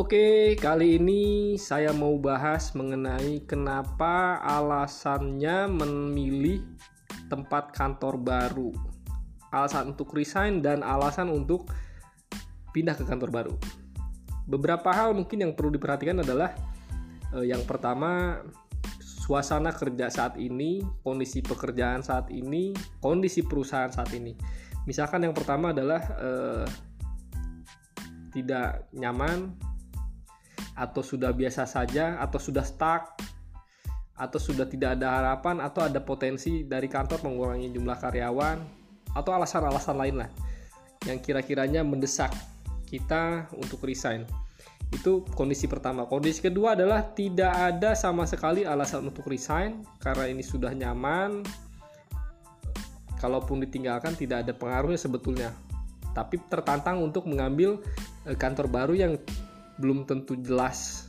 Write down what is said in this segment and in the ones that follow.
Oke, kali ini saya mau bahas mengenai kenapa alasannya memilih tempat kantor baru. Alasan untuk resign dan alasan untuk pindah ke kantor baru. Beberapa hal mungkin yang perlu diperhatikan adalah eh, yang pertama suasana kerja saat ini, kondisi pekerjaan saat ini, kondisi perusahaan saat ini. Misalkan yang pertama adalah eh, tidak nyaman atau sudah biasa saja atau sudah stuck atau sudah tidak ada harapan atau ada potensi dari kantor mengurangi jumlah karyawan atau alasan-alasan lain lah yang kira-kiranya mendesak kita untuk resign. Itu kondisi pertama. Kondisi kedua adalah tidak ada sama sekali alasan untuk resign karena ini sudah nyaman. Kalaupun ditinggalkan tidak ada pengaruhnya sebetulnya. Tapi tertantang untuk mengambil eh, kantor baru yang belum tentu jelas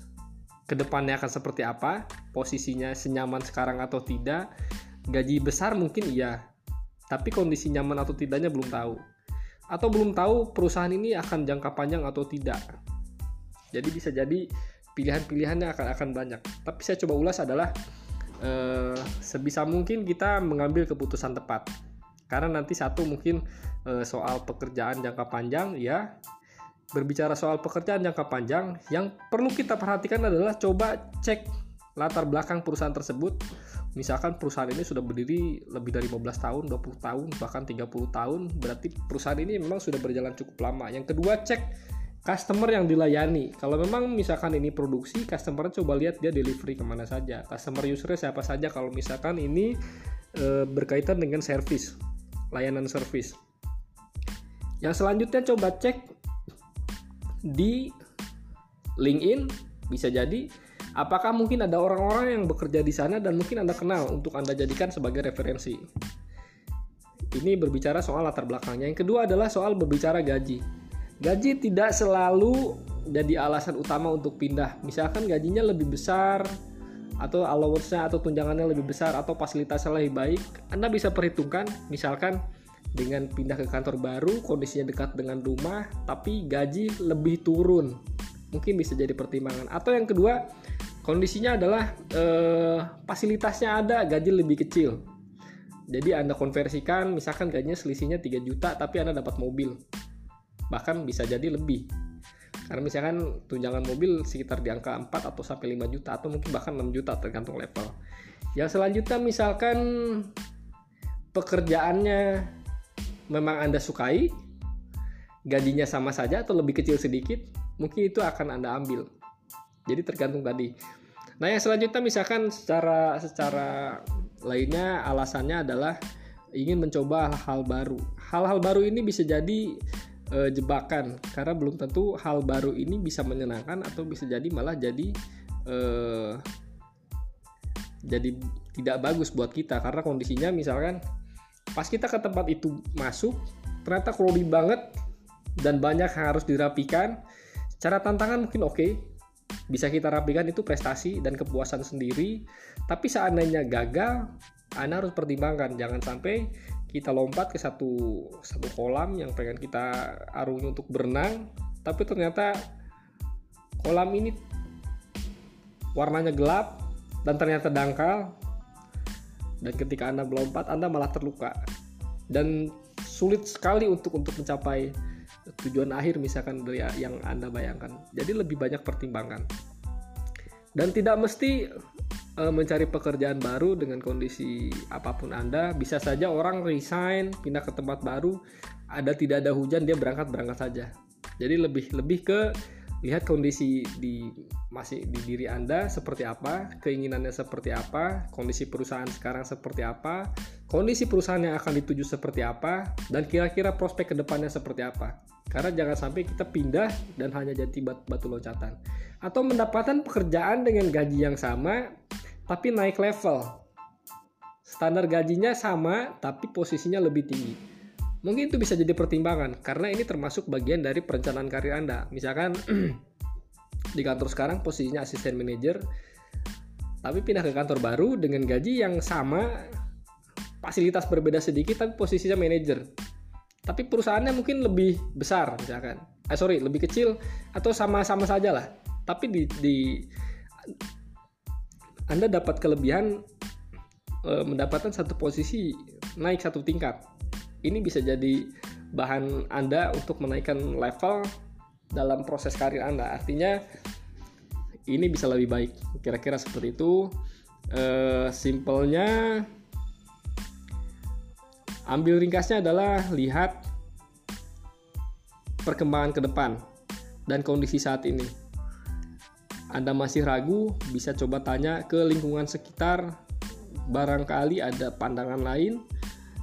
ke depannya akan seperti apa, posisinya senyaman sekarang atau tidak, gaji besar mungkin iya, tapi kondisi nyaman atau tidaknya belum tahu. Atau belum tahu perusahaan ini akan jangka panjang atau tidak. Jadi bisa jadi pilihan-pilihannya akan akan banyak. Tapi saya coba ulas adalah eh, sebisa mungkin kita mengambil keputusan tepat. Karena nanti satu mungkin eh, soal pekerjaan jangka panjang ya berbicara soal pekerjaan jangka panjang, yang perlu kita perhatikan adalah coba cek latar belakang perusahaan tersebut. Misalkan perusahaan ini sudah berdiri lebih dari 15 tahun, 20 tahun, bahkan 30 tahun, berarti perusahaan ini memang sudah berjalan cukup lama. Yang kedua, cek customer yang dilayani. Kalau memang misalkan ini produksi, customer coba lihat dia delivery ke mana saja. Customer usernya siapa saja kalau misalkan ini e, berkaitan dengan service, layanan service. Yang selanjutnya coba cek di LinkedIn bisa jadi apakah mungkin ada orang-orang yang bekerja di sana dan mungkin Anda kenal untuk Anda jadikan sebagai referensi. Ini berbicara soal latar belakangnya. Yang kedua adalah soal berbicara gaji. Gaji tidak selalu jadi alasan utama untuk pindah. Misalkan gajinya lebih besar atau allowance-nya atau tunjangannya lebih besar atau fasilitasnya lebih baik, Anda bisa perhitungkan misalkan dengan pindah ke kantor baru kondisinya dekat dengan rumah tapi gaji lebih turun. Mungkin bisa jadi pertimbangan. Atau yang kedua kondisinya adalah eh, fasilitasnya ada gaji lebih kecil. Jadi anda konversikan misalkan gajinya selisihnya 3 juta tapi anda dapat mobil. Bahkan bisa jadi lebih. Karena misalkan tunjangan mobil sekitar di angka 4 atau sampai 5 juta atau mungkin bahkan 6 juta tergantung level. Yang selanjutnya misalkan pekerjaannya memang Anda sukai, gajinya sama saja atau lebih kecil sedikit, mungkin itu akan Anda ambil. Jadi tergantung tadi. Nah, yang selanjutnya misalkan secara secara lainnya alasannya adalah ingin mencoba hal-hal baru. Hal-hal baru ini bisa jadi e, jebakan karena belum tentu hal baru ini bisa menyenangkan atau bisa jadi malah jadi e, jadi tidak bagus buat kita karena kondisinya misalkan pas kita ke tempat itu masuk ternyata crowded banget dan banyak yang harus dirapikan. Cara tantangan mungkin oke okay. bisa kita rapikan itu prestasi dan kepuasan sendiri. Tapi seandainya gagal anda harus pertimbangkan. Jangan sampai kita lompat ke satu satu kolam yang pengen kita arungi untuk berenang tapi ternyata kolam ini warnanya gelap dan ternyata dangkal dan ketika Anda melompat Anda malah terluka dan sulit sekali untuk untuk mencapai tujuan akhir misalkan dari yang Anda bayangkan. Jadi lebih banyak pertimbangan. Dan tidak mesti e, mencari pekerjaan baru dengan kondisi apa pun Anda, bisa saja orang resign, pindah ke tempat baru, ada tidak ada hujan dia berangkat berangkat saja. Jadi lebih lebih ke lihat kondisi di masih di diri Anda seperti apa, keinginannya seperti apa, kondisi perusahaan sekarang seperti apa, kondisi perusahaan yang akan dituju seperti apa, dan kira-kira prospek ke depannya seperti apa. Karena jangan sampai kita pindah dan hanya jadi batu loncatan. Atau mendapatkan pekerjaan dengan gaji yang sama, tapi naik level. Standar gajinya sama, tapi posisinya lebih tinggi Mungkin itu bisa jadi pertimbangan karena ini termasuk bagian dari perencanaan karir Anda. Misalkan di kantor sekarang posisinya asisten manajer tapi pindah ke kantor baru dengan gaji yang sama fasilitas berbeda sedikit tapi posisinya manajer. Tapi perusahaannya mungkin lebih besar misalkan. Eh sorry lebih kecil atau sama-sama saja lah tapi di, di anda dapat kelebihan e, mendapatkan satu posisi naik satu tingkat ini bisa jadi bahan anda untuk menaikkan level dalam proses karir anda. Artinya ini bisa lebih baik. Kira-kira seperti itu. E, simpelnya ambil ringkasnya adalah lihat perkembangan ke depan dan kondisi saat ini. Anda masih ragu, bisa coba tanya ke lingkungan sekitar, barangkali ada pandangan lain,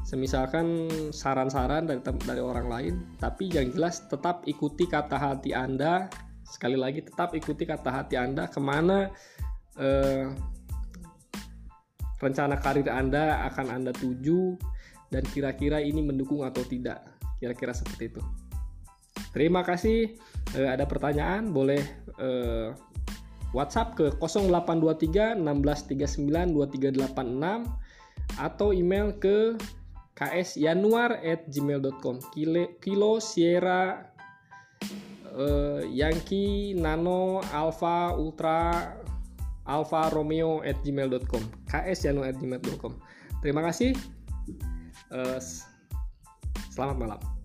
semisalkan saran-saran dari dari orang lain. Tapi yang jelas tetap ikuti kata hati Anda. Sekali lagi tetap ikuti kata hati Anda ke mana eh, rencana karir Anda akan Anda tuju dan kira-kira ini mendukung atau tidak. Kira-kira seperti itu. Terima kasih. E, ada pertanyaan boleh e, WhatsApp ke 0823 1639 2386 atau email ke ksyanuar@gmail.com. Kilo, kilo Sierra e, Yankee Nano Alpha Ultra Alfa Romeo at gmail.com ksyanuar@gmail.com. Terima kasih. Uh, selamat malam.